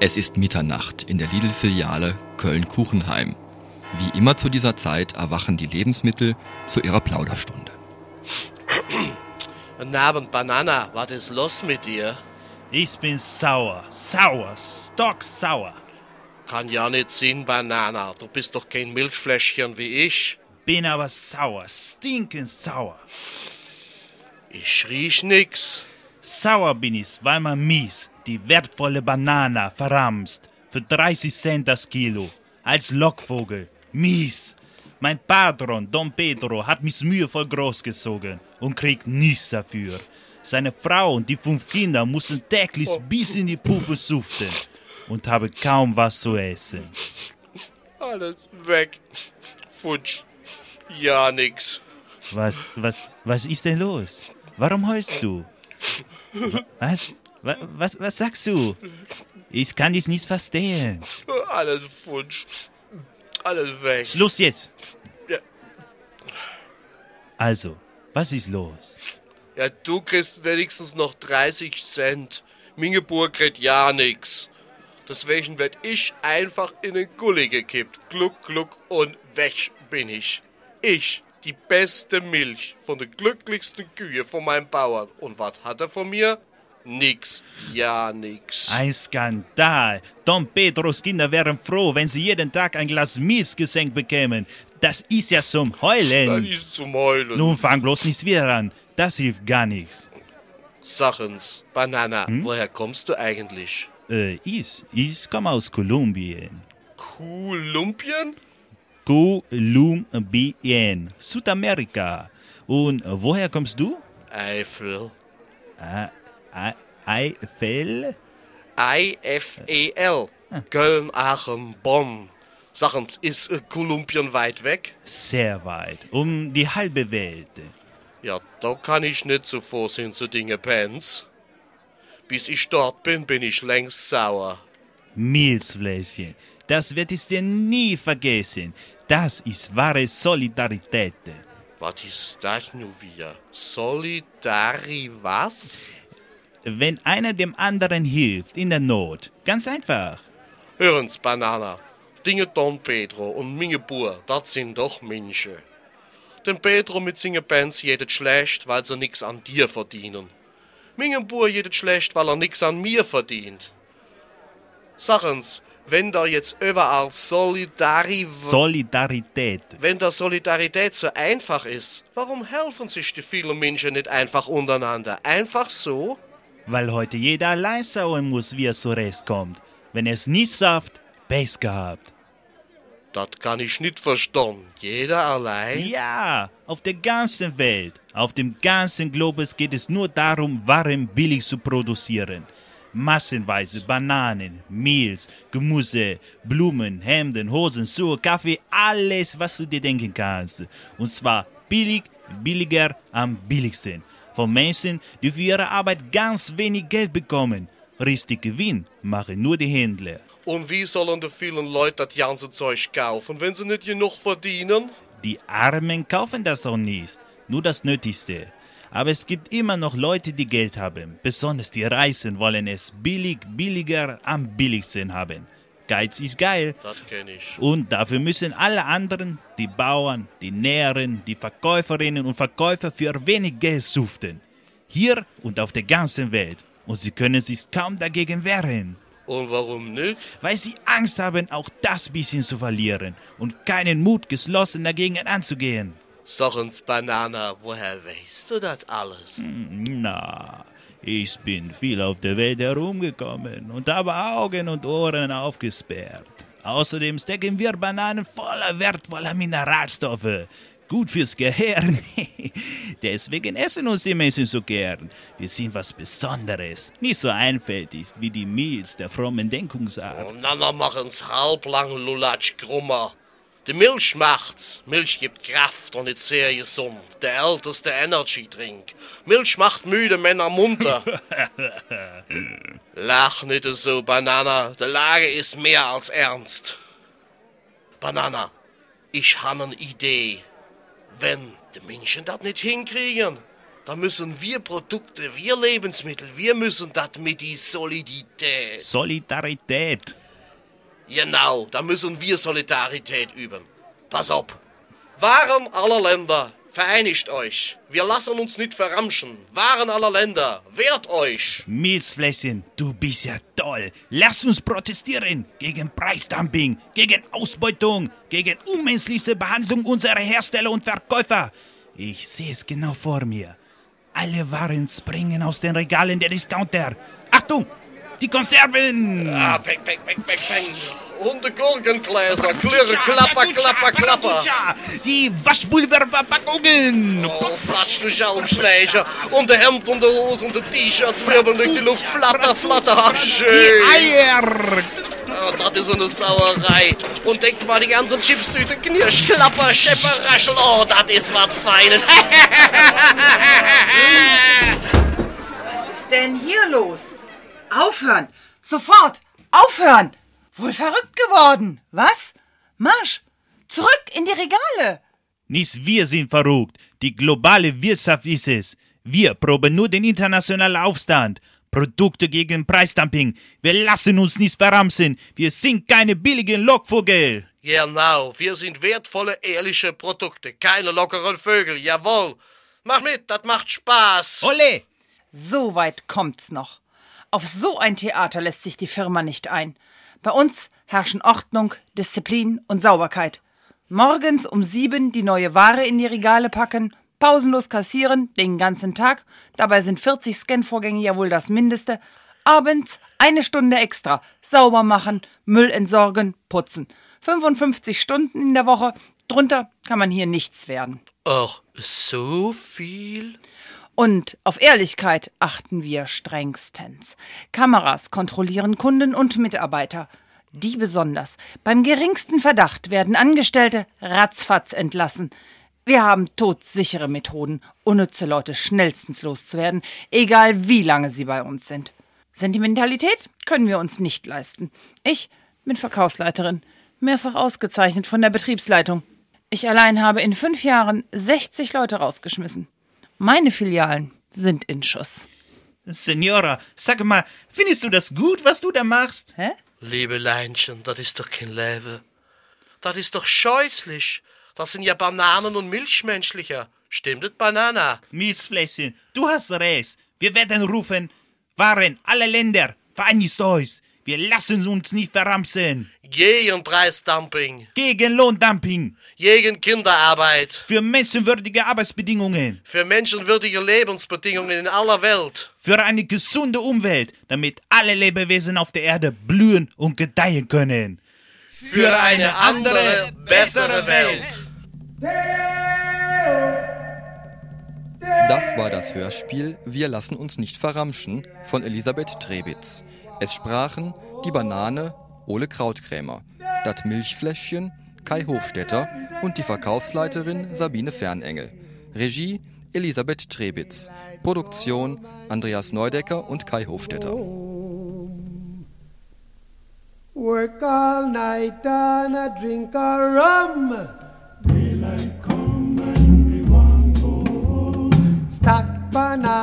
Es ist Mitternacht in der Lidl-Filiale Köln-Kuchenheim. Wie immer zu dieser Zeit erwachen die Lebensmittel zu ihrer Plauderstunde. Guten Abend, Banana. Was ist los mit dir? Ich bin sauer, sauer, stocksauer. Kann ja nicht sein, Banana. Du bist doch kein Milchfläschchen wie ich. Bin aber sauer, stinkend sauer. Ich riech nix. Sauer bin ich, weil man mies die wertvolle Banana verramst. Für 30 Cent das Kilo. Als Lockvogel. Mies. Mein Patron, Don Pedro, hat mich mühevoll großgezogen und kriegt nichts dafür. Seine Frau und die fünf Kinder mussten täglich bis in die Puppe suften und haben kaum was zu essen. Alles weg. Futsch. Ja, nix. Was, was, was ist denn los? Warum heulst du? Was? Was, was, was sagst du? Ich kann dies nicht verstehen. Alles futsch. Alles weg. Schluss jetzt. Ja. Also, was ist los? Ja, du kriegst wenigstens noch 30 Cent. Mingeburg kriegt ja nix. Deswegen werd ich einfach in den Gully gekippt. Gluck, gluck und weg bin ich. Ich, die beste Milch von der glücklichsten Kühe von meinem Bauern. Und was hat er von mir? Nix. Ja, nix. Ein Skandal. Don Pedros Kinder wären froh, wenn sie jeden Tag ein Glas Milch geschenkt bekämen. Das ist ja zum Das Heulen. ist zum Heulen. Nun fang bloß nicht wieder an. Das hilft gar nichts. Sachens, Banana, Hm? woher kommst du eigentlich? Äh, ich, ich komme aus Kolumbien. Kolumbien? Kolumbien, Südamerika. Und woher kommst du? Eifel. Ei- Eifel? I-F-E-L. Köln, Aachen, Bonn. Sachens, ist äh, Kolumbien weit weg? Sehr weit. Um die halbe Welt. Ja, da kann ich nicht so vorsehen zu Dinge, Pens. Bis ich dort bin, bin ich längst sauer. Milchfläschchen. Das wird ich dir nie vergessen. Das ist wahre Solidarität. Was ist das nun wieder? Solidari was? Wenn einer dem anderen hilft in der Not. Ganz einfach. Hören's, Banana. Dinge Don Pedro und Minge Bur, das sind doch Menschen. Den Pedro mit seinen Bands jedet schlecht, weil sie nix an dir verdienen. Minge Bur jedet schlecht, weil er nix an mir verdient. Sachen's, wenn da jetzt überall Solidari... Solidarität. wenn da Solidarität so einfach ist, warum helfen sich die vielen Menschen nicht einfach untereinander? Einfach so? Weil heute jeder allein schauen muss, wie er zurechtkommt. Wenn es nicht schafft, Pech gehabt. Das kann ich nicht verstehen. Jeder allein? Ja, auf der ganzen Welt, auf dem ganzen Globus geht es nur darum, Waren billig zu produzieren. Massenweise Bananen, Mehl, Gemüse, Blumen, Hemden, Hosen, Schuhe, Kaffee, alles, was du dir denken kannst. Und zwar billig, billiger, am billigsten. Von Menschen, die für ihre Arbeit ganz wenig Geld bekommen. Richtig Gewinn machen nur die Händler. Und wie sollen die vielen Leute das ganze Zeug kaufen, wenn sie nicht genug verdienen? Die Armen kaufen das doch nicht, nur das Nötigste. Aber es gibt immer noch Leute, die Geld haben. Besonders die Reichen wollen es billig, billiger, am billigsten haben. Geiz ist geil. Das kenn ich. Und dafür müssen alle anderen, die Bauern, die Näheren, die Verkäuferinnen und Verkäufer für wenig Geld schuften. Hier und auf der ganzen Welt. Und sie können sich kaum dagegen wehren. Und warum nicht? Weil sie Angst haben, auch das bisschen zu verlieren und keinen Mut, geschlossen dagegen anzugehen. Sachen's Banana, woher weißt du das alles? Na, ich bin viel auf der Welt herumgekommen und habe Augen und Ohren aufgesperrt. Außerdem stecken wir Bananen voller wertvoller Mineralstoffe. Gut fürs Gehirn. Deswegen essen uns die Menschen so gern. Wir sind was Besonderes. Nicht so einfältig wie die Milch der frommen Denkungsart. Und dann machen's halblang Lulatsch krummer. Die Milch macht's. Milch gibt Kraft und ist sehr gesund. Der älteste Energy-Drink. Milch macht müde Männer munter. Lach nicht so, Banana. Die Lage ist mehr als ernst. Banana, ich habe eine Idee. Wenn die Menschen das nicht hinkriegen, Da müssen wir Produkte, wir Lebensmittel, wir müssen das mit die Solidität. Solidarität. Genau, da müssen wir Solidarität üben. Pass auf. Waren aller Länder, vereinigt euch. Wir lassen uns nicht verramschen. Waren aller Länder, wehrt euch. Milchfläschchen, du bist ja toll. Lass uns protestieren gegen Preisdumping, gegen Ausbeutung, gegen unmenschliche Behandlung unserer Hersteller und Verkäufer. Ich sehe es genau vor mir. Alle Waren springen aus den Regalen der Discounter. Achtung, die Konserven! Ah, peng, peng, peng, peng, peng. Und die Gurkengläser, klirre, klapper, klapper, klapper. Die Waschpulververpackungen! Oh, platsch du Schalmschläger. Und der Hemd und der Hose und der T-Shirts wirbeln durch die Luft. Flatter, flatter, ach schön. Eier! Oh, das ist eine Sauerei. Und denk mal, die ganzen Chipstüte, Knirsch, Klapper, Schepper, Raschel. Oh, das ist was Feines. Was ist denn hier los? Aufhören! Sofort! Aufhören! Wohl verrückt geworden. Was? Marsch! Zurück in die Regale! Nicht wir sind verrückt. Die globale Wirtschaft ist es. Wir proben nur den internationalen Aufstand. Produkte gegen Preisdumping. Wir lassen uns nicht verramsen. Wir sind keine billigen Lockvogel. Genau, wir sind wertvolle, ehrliche Produkte. Keine lockeren Vögel, jawohl. Mach mit, das macht Spaß. Ole! So weit kommt's noch. Auf so ein Theater lässt sich die Firma nicht ein. Bei uns herrschen Ordnung, Disziplin und Sauberkeit. Morgens um sieben die neue Ware in die Regale packen, pausenlos kassieren, den ganzen Tag, dabei sind 40 Scanvorgänge ja wohl das Mindeste. Abends eine Stunde extra, sauber machen, Müll entsorgen, putzen. 55 Stunden in der Woche, drunter kann man hier nichts werden. Ach, so viel? Und auf Ehrlichkeit achten wir strengstens. Kameras kontrollieren Kunden und Mitarbeiter. Die besonders. Beim geringsten Verdacht werden Angestellte ratzfatz entlassen. Wir haben todsichere Methoden, unnütze Leute schnellstens loszuwerden, egal wie lange sie bei uns sind. Sentimentalität können wir uns nicht leisten. Ich bin Verkaufsleiterin, mehrfach ausgezeichnet von der Betriebsleitung. Ich allein habe in fünf Jahren 60 Leute rausgeschmissen. Meine Filialen sind in Schuss. Senora, sag mal, findest du das gut, was du da machst? Hä? Liebe Leinchen, das ist doch kein Leben. Das ist doch scheußlich. Das sind ja Bananen und Milchmenschlicher. Stimmt das, Banana? Milchfläschchen, du hast recht. Wir werden rufen, Waren alle Länder, vereinigt euch. Wir lassen uns nicht verramsen. Gegen Preisdumping, Gegen Lohndumping, gegen Kinderarbeit, für menschenwürdige Arbeitsbedingungen, für menschenwürdige Lebensbedingungen in aller Welt. für eine gesunde Umwelt, damit alle Lebewesen auf der Erde blühen und gedeihen können. Für eine andere, bessere Welt. Das war das Hörspiel Wir lassen uns nicht verramschen von Elisabeth Trebitz. Es sprachen die Banane Ole Krautkrämer, das Milchfläschchen Kai Hofstetter und die Verkaufsleiterin Sabine Fernengel. Regie Elisabeth Trebitz. Produktion Andreas Neudecker und Kai Hofstetter. Work all night and a drink a rum. Daylight come and we want go home. Stack banana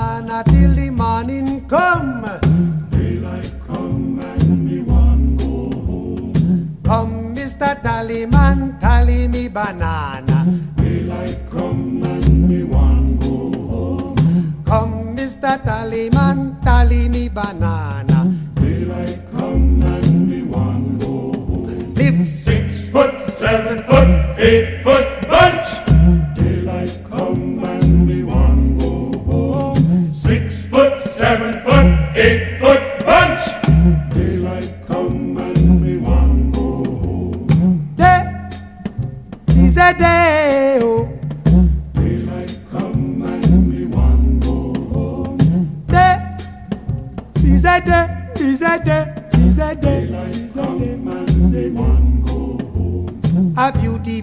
banana. Daylight come and we want go home. Come, Mr. Tallyman, tally me banana. Daylight come and we want go home. Live six foot, seven foot, eight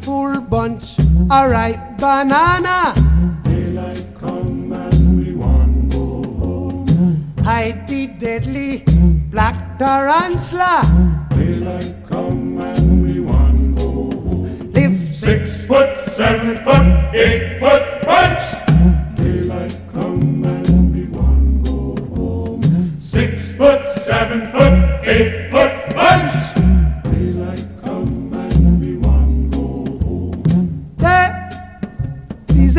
beautiful bunch, a ripe banana. Daylight come and we want go home. Hide the deadly black tarantula. Daylight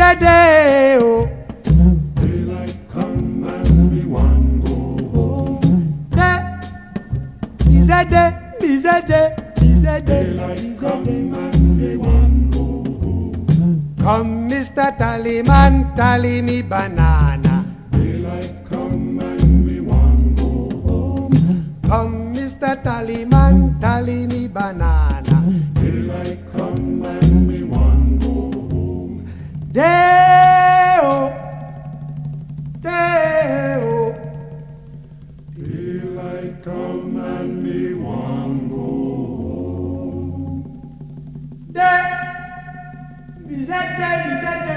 the day. Oh. Daylight come and we one go home. Day is a day, is a day, is a day. Daylight is come day. and we one go home. Come, Mr. Tallyman, tally me banana. Daylight come and we one go home. Come, Mr. Tallyman, tally me banana. Deo, Deo. Daylight come and me one go home. De, misete, misete.